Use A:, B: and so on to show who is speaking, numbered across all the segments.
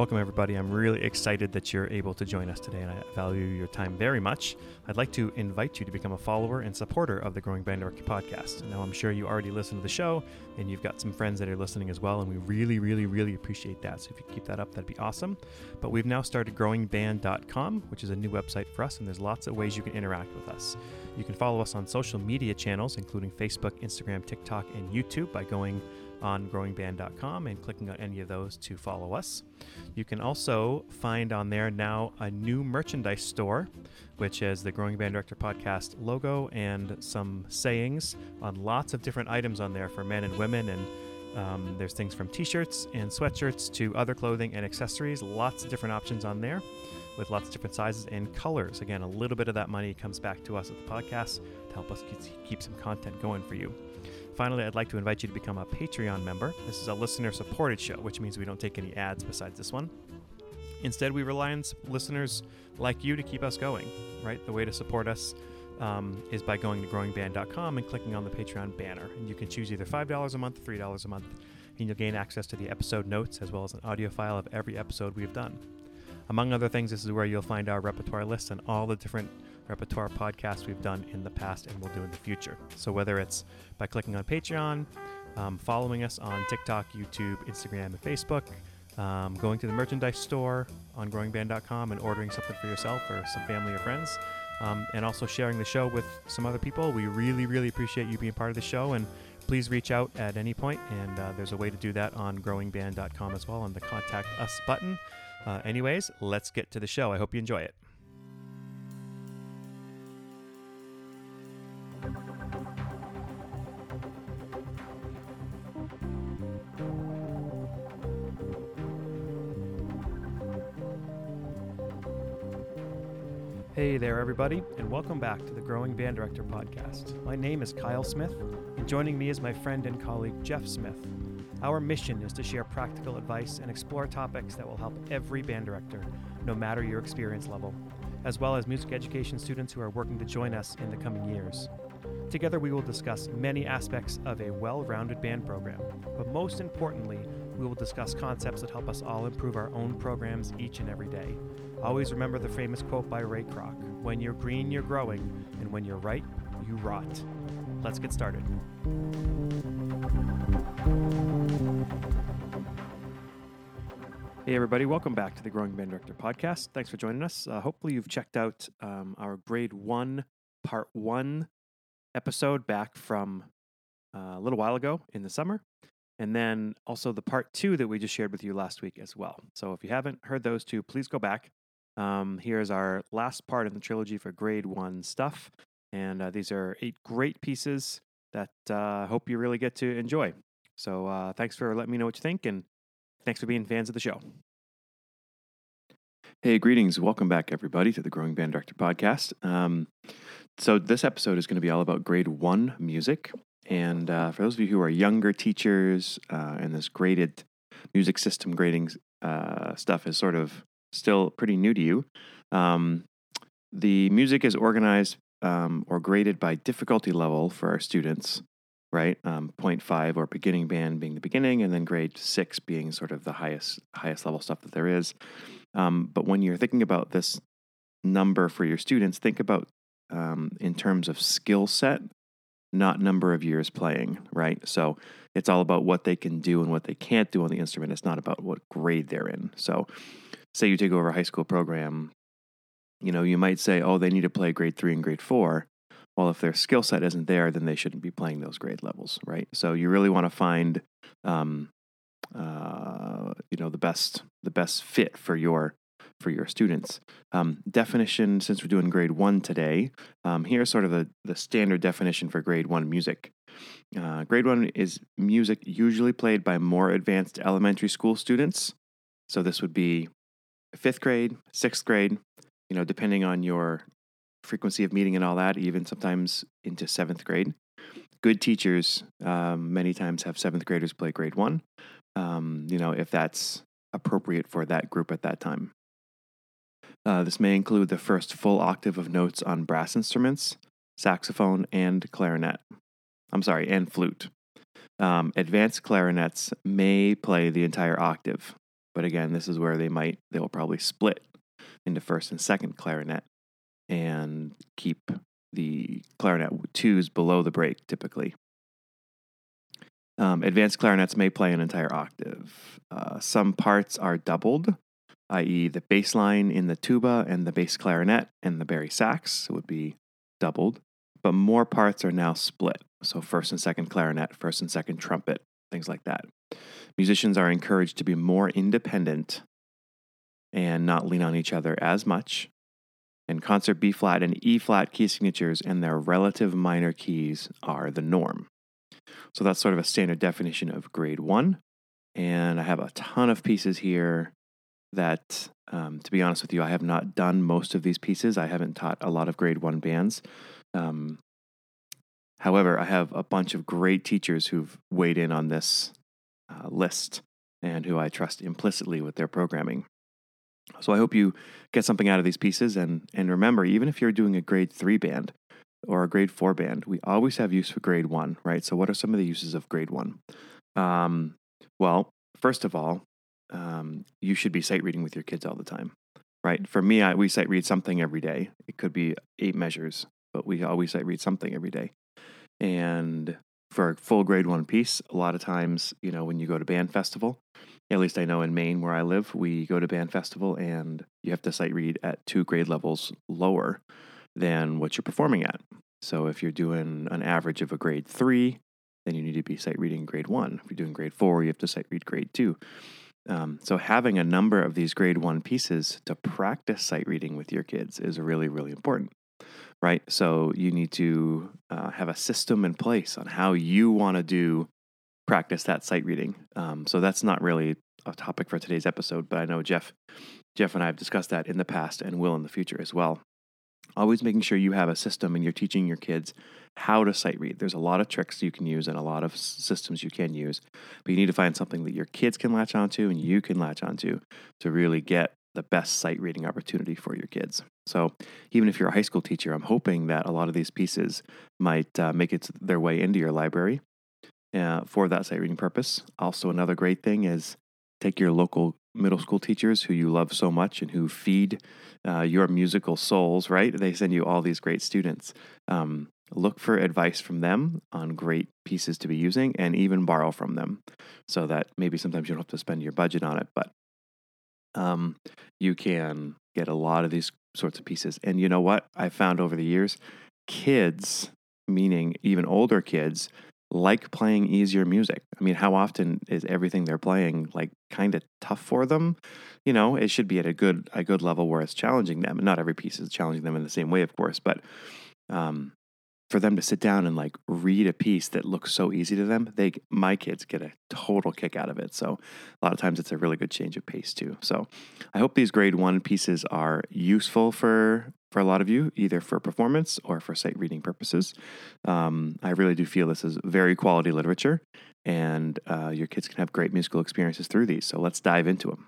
A: Welcome, everybody. I'm really excited that you're able to join us today, and I value your time very much. I'd like to invite you to become a follower and supporter of the Growing Band Director podcast. Now, I'm sure you already listen to the show, and you've got some friends that are listening as well, and we really, really, really appreciate that. So if you keep that up, that'd be awesome. But we've now started growingband.com, which is a new website for us, and there's lots of ways you can interact with us. You can follow us on social media channels, including Facebook, Instagram, TikTok, and YouTube by going on growingband.com and clicking on any of those to follow us. You can also find on there now a new merchandise store, which has the Growing Band Director podcast logo and some sayings on lots of different items on there for men and women. And um, there's things from t shirts and sweatshirts to other clothing and accessories. Lots of different options on there with lots of different sizes and colors. Again, a little bit of that money comes back to us at the podcast to help us keep some content going for you. Finally, I'd like to invite you to become a Patreon member. This is a listener supported show, which means we don't take any ads besides this one. Instead, we rely on listeners like you to keep us going, right? The way to support us um, is by going to growingband.com and clicking on the Patreon banner. And you can choose either $5 a month, $3 a month, and you'll gain access to the episode notes as well as an audio file of every episode we've done. Among other things, this is where you'll find our repertoire list and all the different repertoire podcasts we've done in the past and will do in the future. So whether it's by clicking on Patreon, um, following us on TikTok, YouTube, Instagram, and Facebook, um, going to the merchandise store on growingband.com and ordering something for yourself or some family or friends, um, and also sharing the show with some other people. We really, really appreciate you being part of the show, and please reach out at any point, and uh, there's a way to do that on growingband.com as well on the Contact Us button. Uh, anyways, let's get to the show. I hope you enjoy it. Hey there, everybody, and welcome back to the Growing Band Director podcast. My name is Kyle Smith, and joining me is my friend and colleague Jeff Smith. Our mission is to share practical advice and explore topics that will help every band director, no matter your experience level, as well as music education students who are working to join us in the coming years. Together, we will discuss many aspects of a well rounded band program, but most importantly, we will discuss concepts that help us all improve our own programs each and every day. Always remember the famous quote by Ray Kroc When you're green, you're growing, and when you're right, you rot. Let's get started. Hey, everybody, welcome back to the Growing Band Director podcast. Thanks for joining us. Uh, hopefully, you've checked out um, our grade one, part one episode back from uh, a little while ago in the summer. And then also the part two that we just shared with you last week as well. So if you haven't heard those two, please go back. Um, here's our last part in the trilogy for grade one stuff. And uh, these are eight great pieces that I uh, hope you really get to enjoy. So uh, thanks for letting me know what you think, and thanks for being fans of the show.
B: Hey, greetings. Welcome back, everybody, to the Growing Band Director podcast. Um, so, this episode is going to be all about grade one music. And uh, for those of you who are younger teachers uh, and this graded music system grading uh, stuff is sort of still pretty new to you. Um, the music is organized um, or graded by difficulty level for our students, right? Um, 0.5 or beginning band being the beginning, and then grade six being sort of the highest highest level stuff that there is. Um, but when you're thinking about this number for your students, think about um, in terms of skill set, not number of years playing, right? So it's all about what they can do and what they can't do on the instrument. It's not about what grade they're in. So say you take over a high school program, you know, you might say, oh, they need to play grade three and grade four. Well, if their skill set isn't there, then they shouldn't be playing those grade levels, right? So you really want to find, um, uh, you know, the best the best fit for your for your students. Um, definition, since we're doing grade one today, um, here's sort of the, the standard definition for grade one music. Uh, grade one is music usually played by more advanced elementary school students. So this would be fifth grade, sixth grade, you know, depending on your frequency of meeting and all that, even sometimes into seventh grade. Good teachers um, many times have seventh graders play grade one, um, you know, if that's appropriate for that group at that time. Uh, this may include the first full octave of notes on brass instruments, saxophone, and clarinet. I'm sorry, and flute. Um, advanced clarinets may play the entire octave, But again, this is where they might, they will probably split into first and second clarinet and keep the clarinet twos below the break typically. Um, advanced clarinets may play an entire octave. Uh, some parts are doubled, i.e., the bass line in the tuba and the bass clarinet and the bari sax would be doubled, but more parts are now split. So, first and second clarinet, first and second trumpet, things like that. Musicians are encouraged to be more independent and not lean on each other as much. And concert B flat and E flat key signatures and their relative minor keys are the norm. So that's sort of a standard definition of grade one. And I have a ton of pieces here that, um, to be honest with you, I have not done most of these pieces. I haven't taught a lot of grade one bands. Um, however, I have a bunch of great teachers who've weighed in on this uh, list and who I trust implicitly with their programming. So I hope you get something out of these pieces. And, and remember, even if you're doing a grade three band, or a grade four band, we always have use for grade one, right? So, what are some of the uses of grade one? Um, well, first of all, um, you should be sight reading with your kids all the time, right? For me, I, we sight read something every day. It could be eight measures, but we always sight read something every day. And for a full grade one piece, a lot of times, you know, when you go to band festival, at least I know in Maine where I live, we go to band festival and you have to sight read at two grade levels lower than what you're performing at. So if you're doing an average of a grade three, then you need to be sight reading grade one. If you're doing grade four, you have to sight read grade two. Um, so having a number of these grade one pieces to practice sight reading with your kids is really, really important, right? So you need to uh, have a system in place on how you want to do practice that sight reading. Um, so that's not really a topic for today's episode, but I know Jeff, Jeff and I have discussed that in the past and will in the future as well always making sure you have a system and you're teaching your kids how to sight read. There's a lot of tricks you can use and a lot of systems you can use, but you need to find something that your kids can latch onto and you can latch onto to really get the best sight reading opportunity for your kids. So, even if you're a high school teacher, I'm hoping that a lot of these pieces might uh, make it their way into your library uh, for that sight reading purpose. Also, another great thing is take your local middle school teachers who you love so much and who feed uh, your musical souls, right? They send you all these great students. Um, look for advice from them on great pieces to be using and even borrow from them so that maybe sometimes you don't have to spend your budget on it, but um, you can get a lot of these sorts of pieces. And you know what? I found over the years, kids, meaning even older kids, like playing easier music. I mean, how often is everything they're playing like kind of tough for them? You know, it should be at a good a good level where it's challenging them. Not every piece is challenging them in the same way, of course, but um, for them to sit down and like read a piece that looks so easy to them, they my kids get a total kick out of it. So a lot of times it's a really good change of pace too. So I hope these grade one pieces are useful for for a lot of you, either for performance or for sight reading purposes. Um, I really do feel this is very quality literature, and uh, your kids can have great musical experiences through these. So let's dive into them.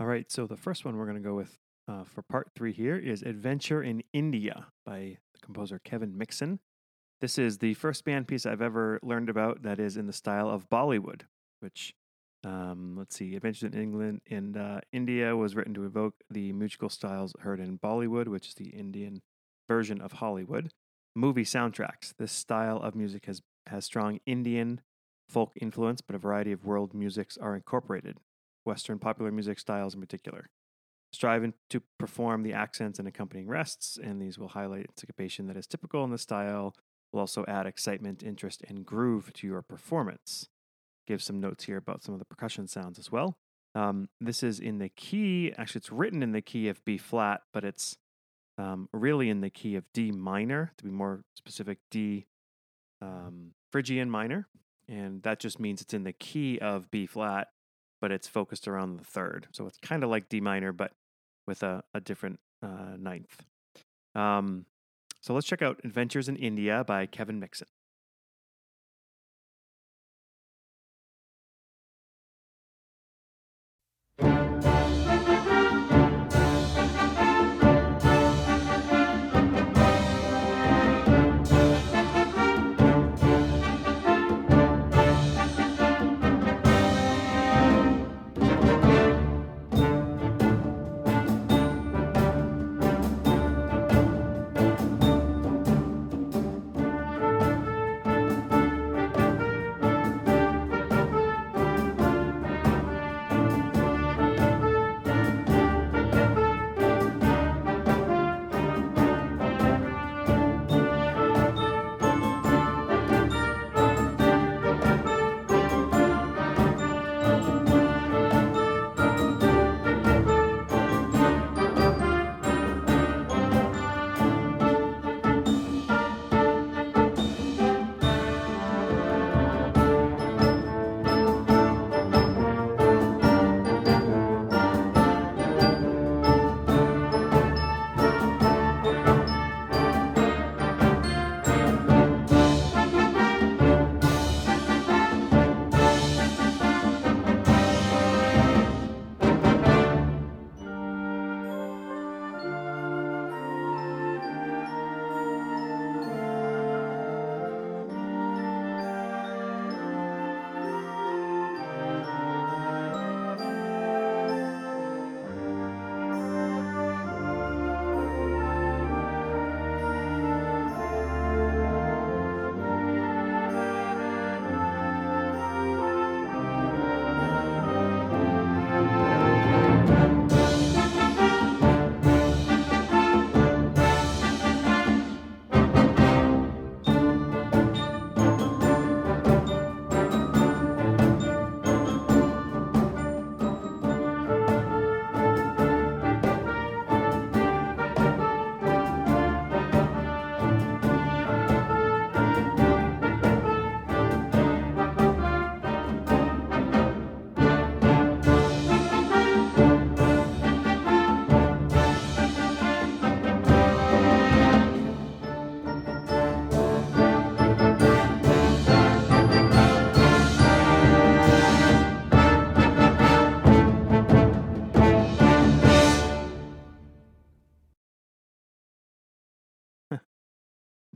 A: All right. So the first one we're going to go with uh, for part three here is Adventure in India by the composer Kevin Mixon. This is the first band piece I've ever learned about that is in the style of Bollywood, which, um, let's see, Adventure in England and uh, India was written to evoke the musical styles heard in Bollywood, which is the Indian version of Hollywood. Movie soundtracks. This style of music has, has strong Indian folk influence, but a variety of world musics are incorporated, Western popular music styles in particular striving to perform the accents and accompanying rests, and these will highlight syncopation that is typical in the style, will also add excitement, interest, and groove to your performance. Give some notes here about some of the percussion sounds as well. Um, this is in the key, actually, it's written in the key of B flat, but it's um, really in the key of D minor, to be more specific, D um, Phrygian minor. And that just means it's in the key of B flat, but it's focused around the third. So it's kind of like D minor, but with a, a different uh, ninth. Um, so let's check out Adventures in India by Kevin Mixon.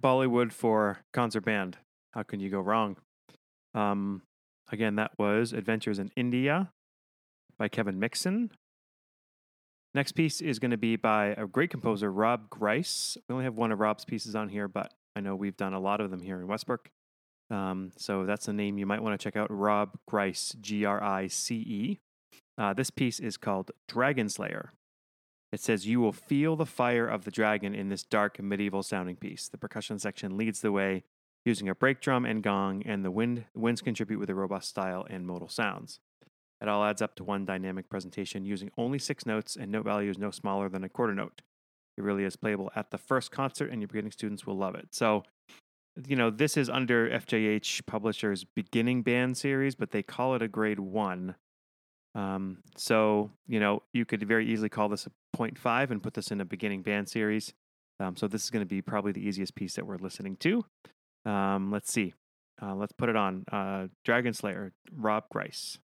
A: Bollywood for concert band. How can you go wrong? Um, again, that was Adventures in India by Kevin Mixon. Next piece is going to be by a great composer, Rob Grice. We only have one of Rob's pieces on here, but I know we've done a lot of them here in Westbrook. Um, so that's a name you might want to check out Rob Grice, G R I C E. Uh, this piece is called Dragon Slayer. It says, You will feel the fire of the dragon in this dark medieval sounding piece. The percussion section leads the way using a brake drum and gong, and the wind, winds contribute with a robust style and modal sounds. It all adds up to one dynamic presentation using only six notes and note values no smaller than a quarter note. It really is playable at the first concert, and your beginning students will love it. So, you know, this is under FJH Publishers beginning band series, but they call it a grade one. Um, so, you know, you could very easily call this a 0.5 and put this in a beginning band series. Um, so, this is going to be probably the easiest piece that we're listening to. Um, let's see. Uh, let's put it on. Uh, Dragon Slayer, Rob Grice.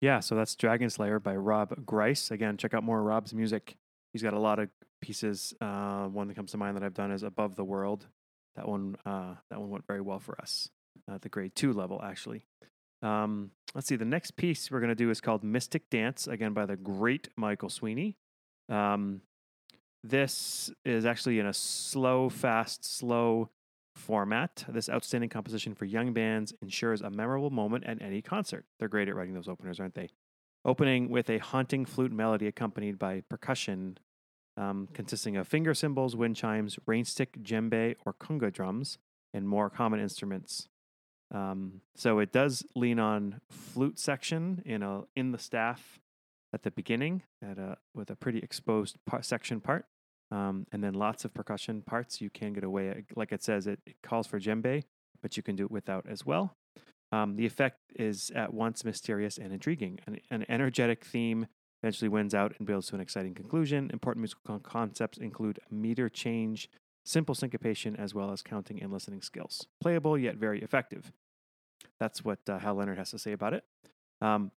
A: Yeah, so that's Dragon Slayer by Rob Grice. Again, check out more of Rob's music. He's got a lot of pieces. Uh, one that comes to mind that I've done is Above the World. That one, uh, that one went very well for us at the grade two level, actually. Um, let's see. The next piece we're going to do is called Mystic Dance, again by the great Michael Sweeney. Um, this is actually in a slow, fast, slow format. This outstanding composition for young bands ensures a memorable moment at any concert. They're great at writing those openers, aren't they? Opening with a haunting flute melody accompanied by percussion um, consisting of finger cymbals, wind chimes, rainstick, djembe, or conga drums, and more common instruments. Um, so it does lean on flute section in a in the staff at the beginning at a with a pretty exposed section part. Um, and then lots of percussion parts. You can get away, like it says, it, it calls for djembe, but you can do it without as well. Um, the effect is at once mysterious and intriguing. An, an, energetic theme eventually wins out and builds to an exciting conclusion. Important musical concepts include meter change, simple syncopation, as well as counting and listening skills. Playable yet very effective. That's what uh, Hal Leonard has to say about it. Um,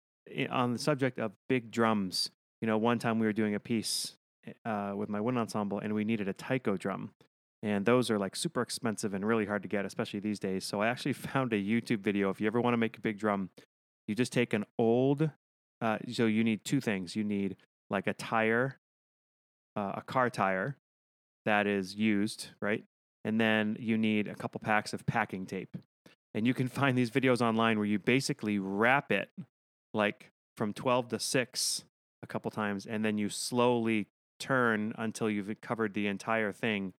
A: on the subject of big drums, you know, one time we were doing a piece uh, with my wind ensemble, and we needed a taiko drum. And those are like super expensive and really hard to get, especially these days. So I actually found a YouTube video. If you ever want to make a big drum, you just take an old, uh, so you need two things. You need like a tire, uh, a car tire that is used, right? And then you need a couple packs of packing tape. And you can find these videos online where you basically wrap it like from 12 to 6 a couple times, and then you slowly turn until you've covered the entire thing,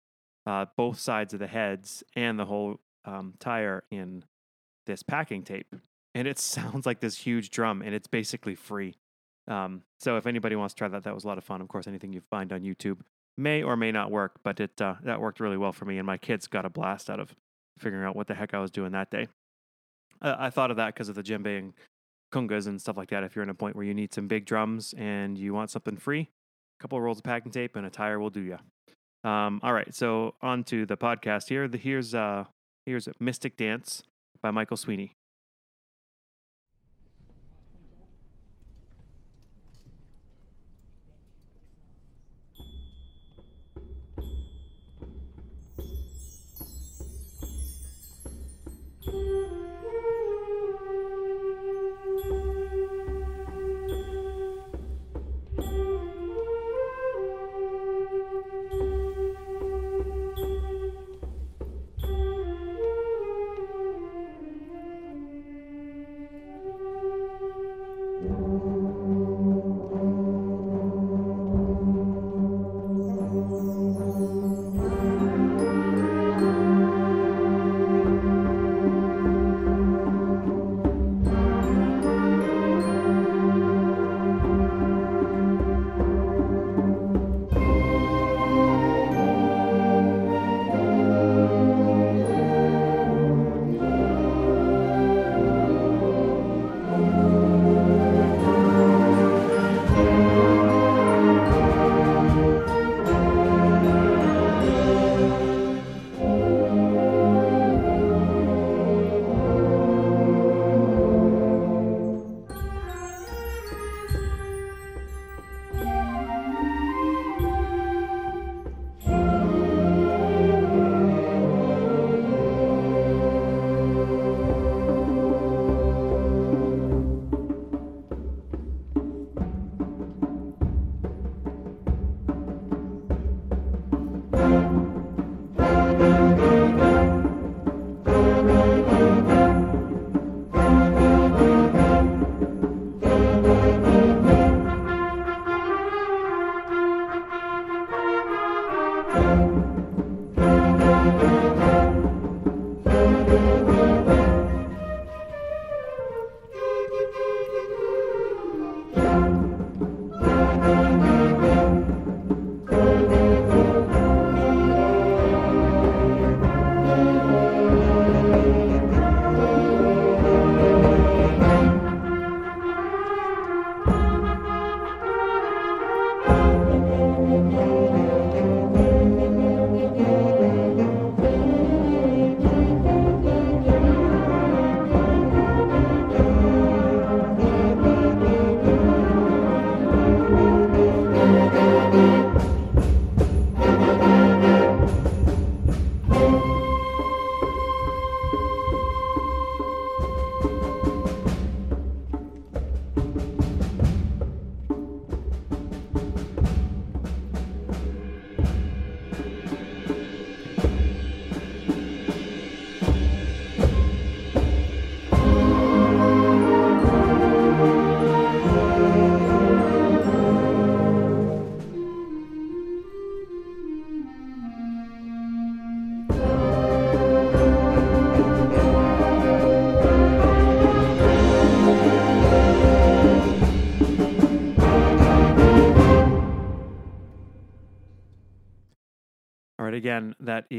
A: uh, both sides of the heads and the whole um, tire in this packing tape. And it sounds like this huge drum, and it's basically free. Um, so if anybody wants to try that, that was a lot of fun. Of course, anything you find on YouTube may or may not work, but it uh, that worked really well for me, and my kids got a blast out of figuring out what the heck I was doing that day. Uh, I thought of that because of the djembe and congas and stuff like that. If you're in a point where you need some big drums and you want something free, couple of rolls of packing tape and a tire will do ya. Um, all right, so on to the podcast here. The, here's uh, here's Mystic Dance by Michael Sweeney.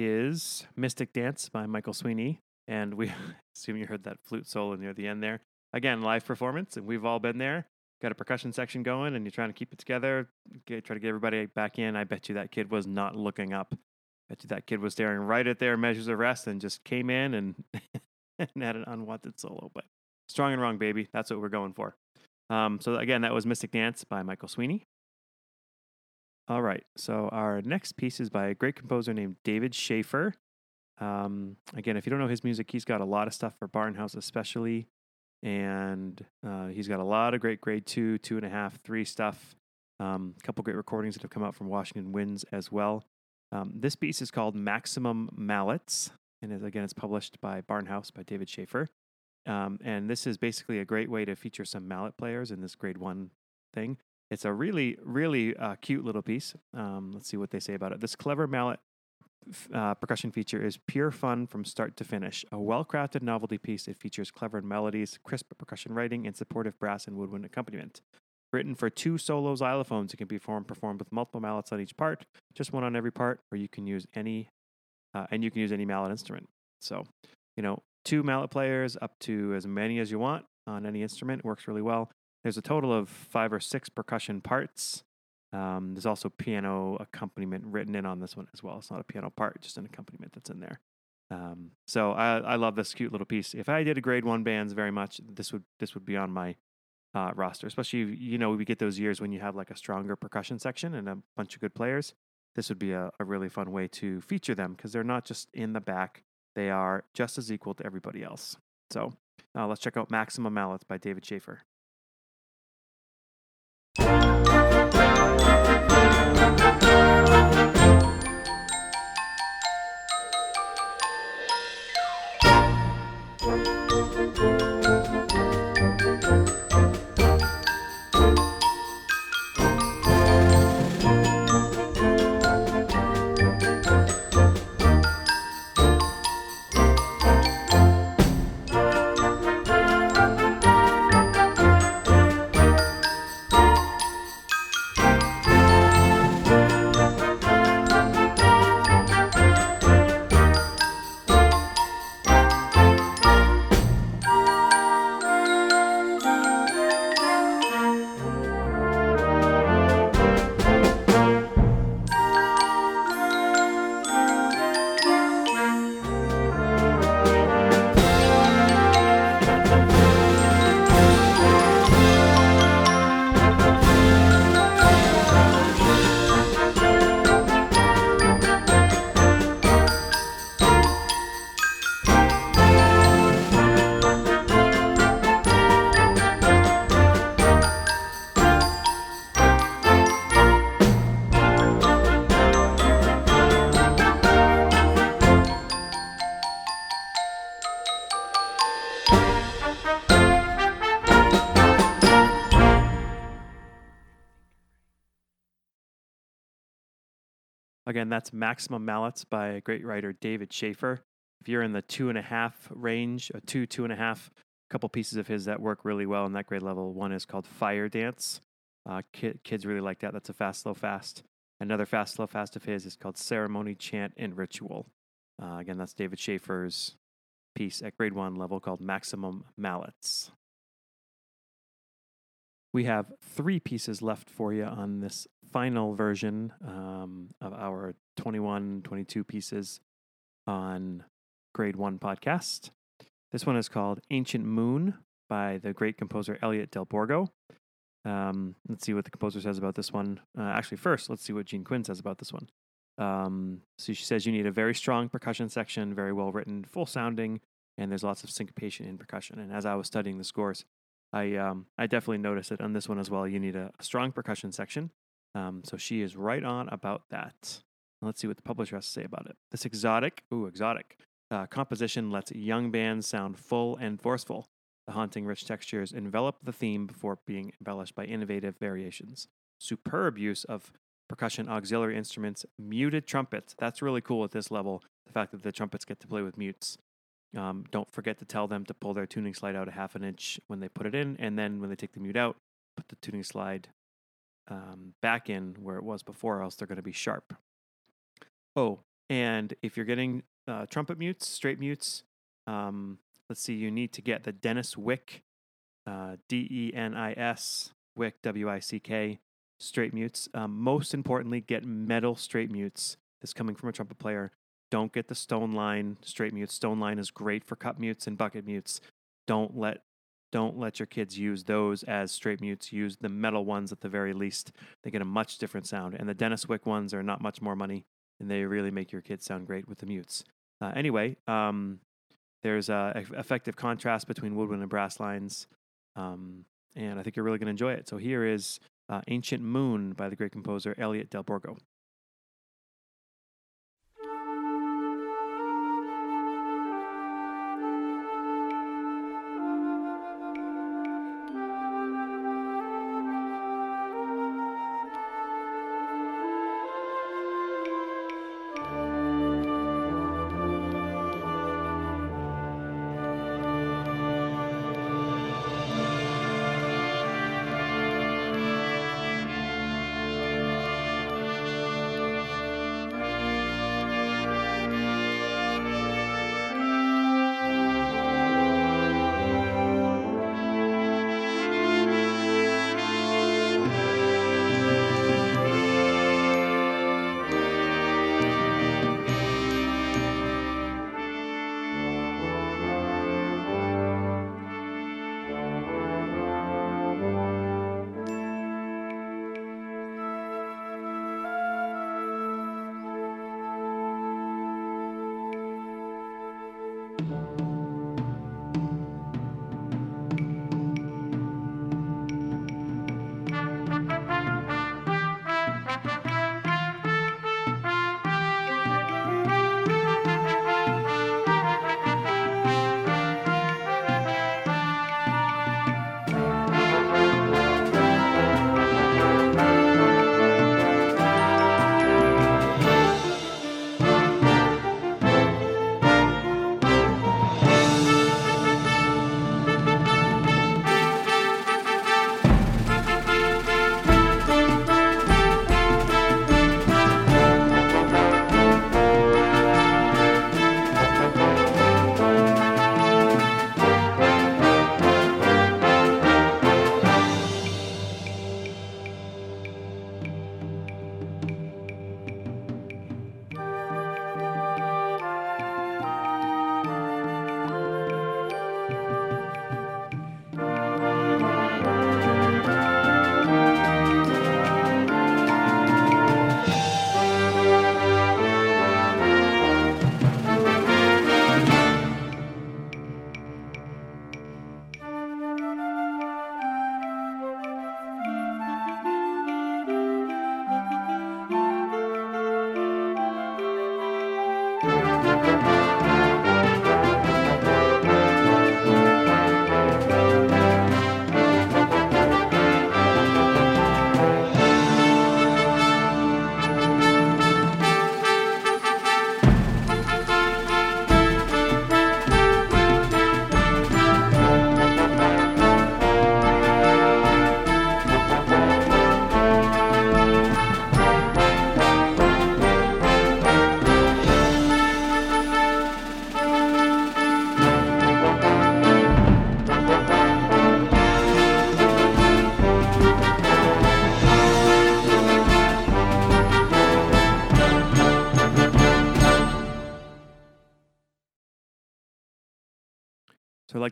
A: Is Mystic Dance by Michael Sweeney. And we assume you heard that flute solo near the end there. Again, live performance, and we've all been there. Got a percussion section going, and you're trying to keep it together, get, try to get everybody back in. I bet you that kid was not looking up. bet you that kid was staring right at their measures of rest and just came in and, and had an unwanted solo. But strong and wrong, baby. That's what we're going for. Um, so, again, that was Mystic Dance by Michael Sweeney. All right. So our next piece is by a great composer named David Shaffer. Um, again, if you don't know his music, he's got a lot of stuff for Barnhouse, especially, and uh, he's got a lot of great grade two, two and a half, three stuff. Um, a couple great recordings that have come out from Washington Winds as well. Um, this piece is called Maximum Mallets, and is, again, it's published by Barnhouse by David Shaffer. Um, and this is basically a great way to feature some mallet players in this grade one thing. It's a really, really uh, cute little piece. Um, let's see what they say about it. This clever mallet uh, percussion feature is pure fun from start to finish. A well crafted novelty piece, it features clever melodies, crisp percussion writing, and supportive brass and woodwind accompaniment. Written for two solo xylophones, it can be performed, performed with multiple mallets on each part, just one on every part, or you can use any, uh, and you can use any mallet instrument. So, you know, two mallet players up to as many as you want on any instrument works really well. There's a total of five or six percussion parts. Um, there's also piano accompaniment written in on this one as well. It's not a piano part, just an accompaniment that's in there. Um, so I, I love this cute little piece. If I did a grade one bands very much, this would this would be on my uh, roster. Especially you know we get those years when you have like a stronger percussion section and a bunch of good players. This would be a, a really fun way to feature them because they're not just in the back; they are just as equal to everybody else. So uh, let's check out Maximum Mallets by David Shaffer. Again, that's Maximum Mallets by great writer, David Shaffer. If you're in the two and a half range, a two, two and a half, a couple pieces of his that work really well in that grade level. One is called Fire Dance. Uh, kids really like that. That's a fast, slow, fast. Another fast, slow, fast of his is called Ceremony, Chant, and Ritual. Uh, again, that's David Shaffer's piece at grade one level called Maximum Mallets. We have three pieces left for you on this final version um, of our 21, 22 pieces on grade one podcast. This one is called Ancient Moon by the great composer Elliot Del Borgo. Um, let's see what the composer says about this one. Uh, actually, first, let's see what Jean Quinn says about this one. Um, so she says you need a very strong percussion section, very well written, full sounding, and there's lots of syncopation in percussion. And as I was studying the scores, I um, I definitely noticed it on this one as well. You need a, a strong percussion section. Um, so she is right on about that. Let's see what the publisher has to say about it. This exotic, ooh, exotic uh, composition lets young bands sound full and forceful. The haunting, rich textures envelop the theme before being embellished by innovative variations. Superb use of percussion auxiliary instruments, muted trumpets. That's really cool at this level. The fact that the trumpets get to play with mutes. Um, don't forget to tell them to pull their tuning slide out a half an inch when they put it in, and then when they take the mute out, put the tuning slide um, back in where it was before, or else they're going to be sharp. Oh, and if you're getting uh, trumpet mutes, straight mutes, um, let's see, you need to get the Denis Wick, uh, D E N I S, Wick, W I C K, straight mutes. Um, most importantly, get metal straight mutes. This coming from a trumpet player. Don't get the stone line straight mutes. Stone line is great for cup mutes and bucket mutes. Don't let don't let your kids use those as straight mutes. Use the metal ones at the very least. They get a much different sound. And the Denis Wick ones are not much more money, and they really make your kids sound great with the mutes. Uh, anyway, um, there's a effective contrast between woodwind and brass lines, um, and I think you're really going to enjoy it. So here is uh, Ancient Moon by the great composer Elliot Del Borgo.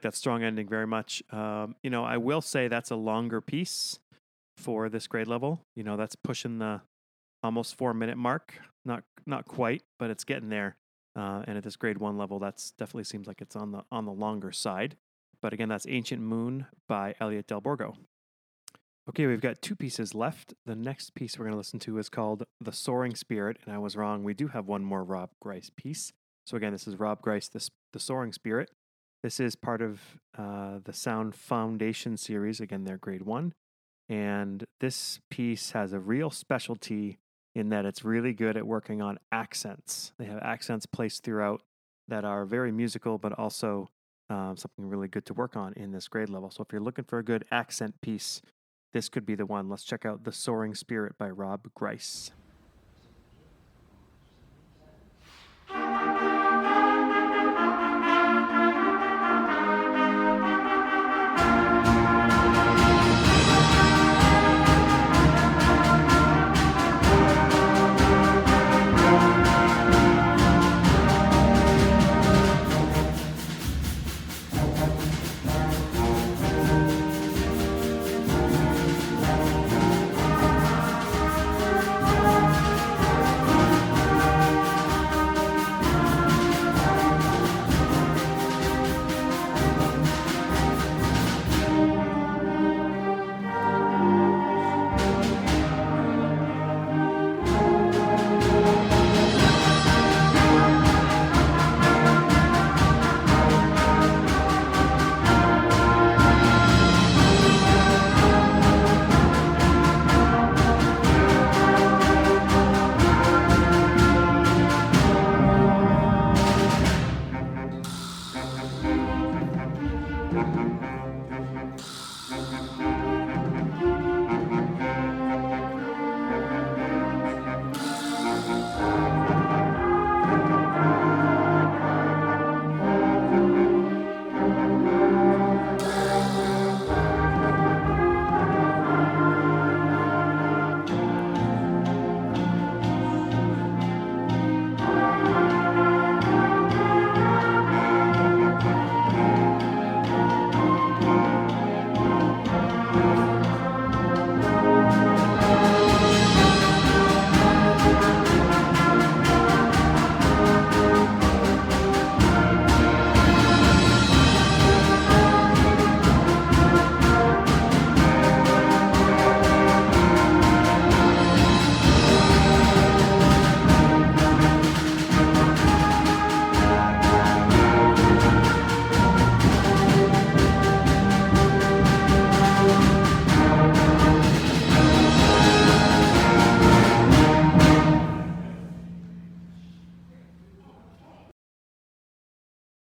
A: Like that strong ending very much. Um, you know, I will say that's a longer piece for this grade level. You know, that's pushing the almost four minute mark. Not not quite, but it's getting there. Uh, and at this grade one level, that's definitely seems like it's on the on the longer side. But again, that's Ancient Moon by Elliot Del Borgo. Okay, we've got two pieces left. The next piece we're going to listen to is called The Soaring Spirit. And I was wrong. We do have one more Rob Grice piece. So again, this is Rob Grice, The, the Soaring Spirit. This is part of uh, the Sound Foundation series. Again, they're grade one. And this piece has a real specialty in that it's really good at working on accents. They have accents placed throughout that are very musical, but also um, something really good to work on in this grade level. So if you're looking for a good accent piece, this could be the one. Let's check out The Soaring Spirit by Rob Grice.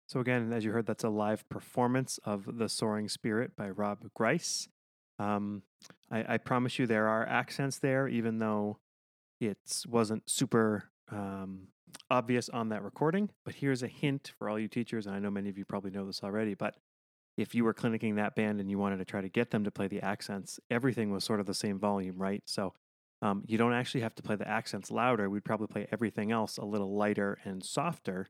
A: So, again, as you heard, that's a live performance of The Soaring Spirit by Rob Grice. Um, I, I, promise you there are accents there, even though it wasn't super um, obvious on that recording. But here's a hint for all you teachers, and I know many of you probably know this already, but if you were clinicking that band and you wanted to try to get them to play the accents, everything was sort of the same volume, right? So um, you don't actually have to play the accents louder. We'd probably play everything else a little lighter and softer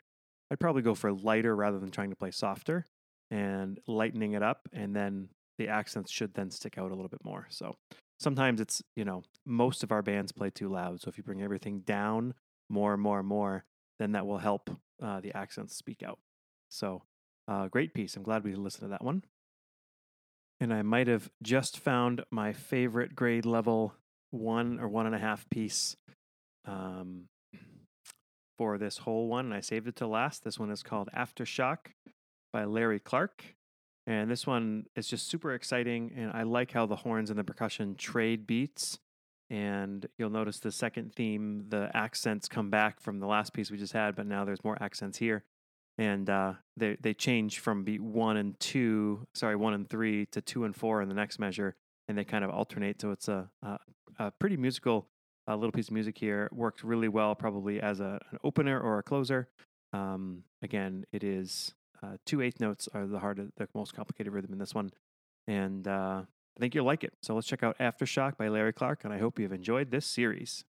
A: I'd probably go for lighter rather than trying to play softer and lightening it up. And then the accents should then stick out a little bit more. So sometimes it's, you know, most of our bands play too loud. So if you bring everything down more and more and more, then that will help uh, the accents speak out. So uh, great piece. I'm glad we listened to that one. And I might have just found my favorite grade level one or one and a half piece um, for this whole one, and I saved it to last. This one is called Aftershock by Larry Clark. And this one is just super exciting, and I like how the horns and the percussion trade beats. And you'll notice the second theme, the accents come back from the last piece we just had, but now there's more accents here. And uh, they they change from beat one and two, sorry, one and three to two and four in the next measure, and they kind of alternate. So it's a, a, a pretty musical a little piece of music here worked really well, probably as a, an opener or a closer. Um, again, it is uh, two eighth notes are the hard, the most complicated rhythm in this one, and uh, I think you'll like it. So let's check out Aftershock by Larry Clark, and I hope you've enjoyed this series.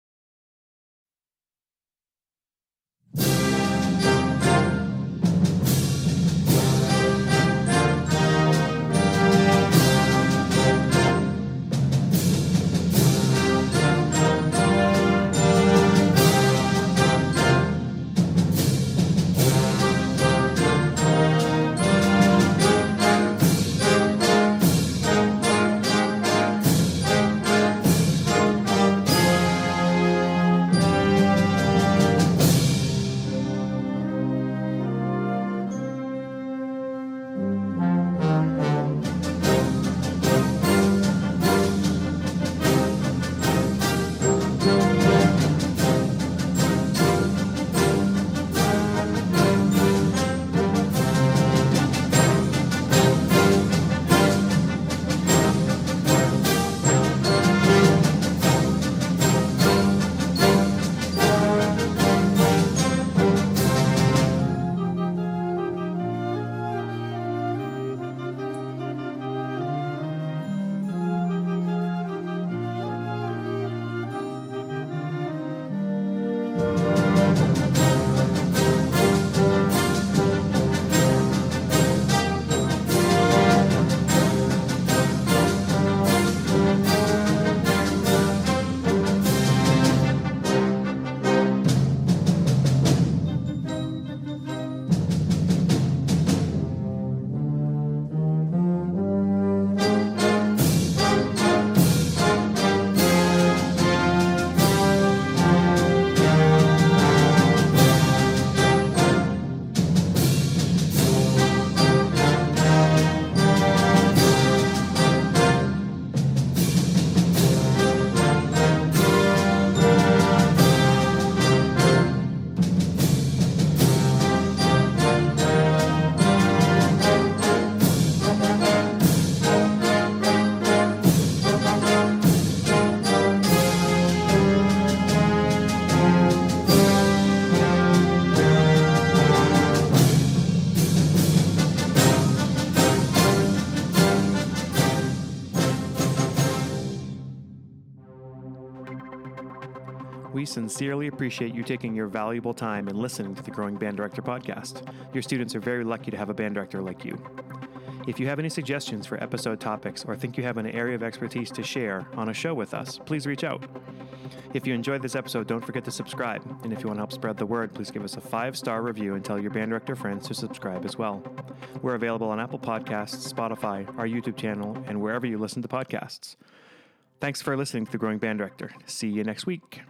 A: Sincerely appreciate you taking your valuable time and listening to the Growing Band Director podcast. Your students are very lucky to have a band director like you. If you have any suggestions for episode topics or think you have an area of expertise to share on a show with us, please reach out. If you enjoyed this episode, don't forget to subscribe. And if you want to help spread the word, please give us a five star review and tell your band director friends to subscribe as well. We're available on Apple Podcasts, Spotify, our YouTube channel, and wherever you listen to podcasts. Thanks for listening to The Growing Band Director. See you next week.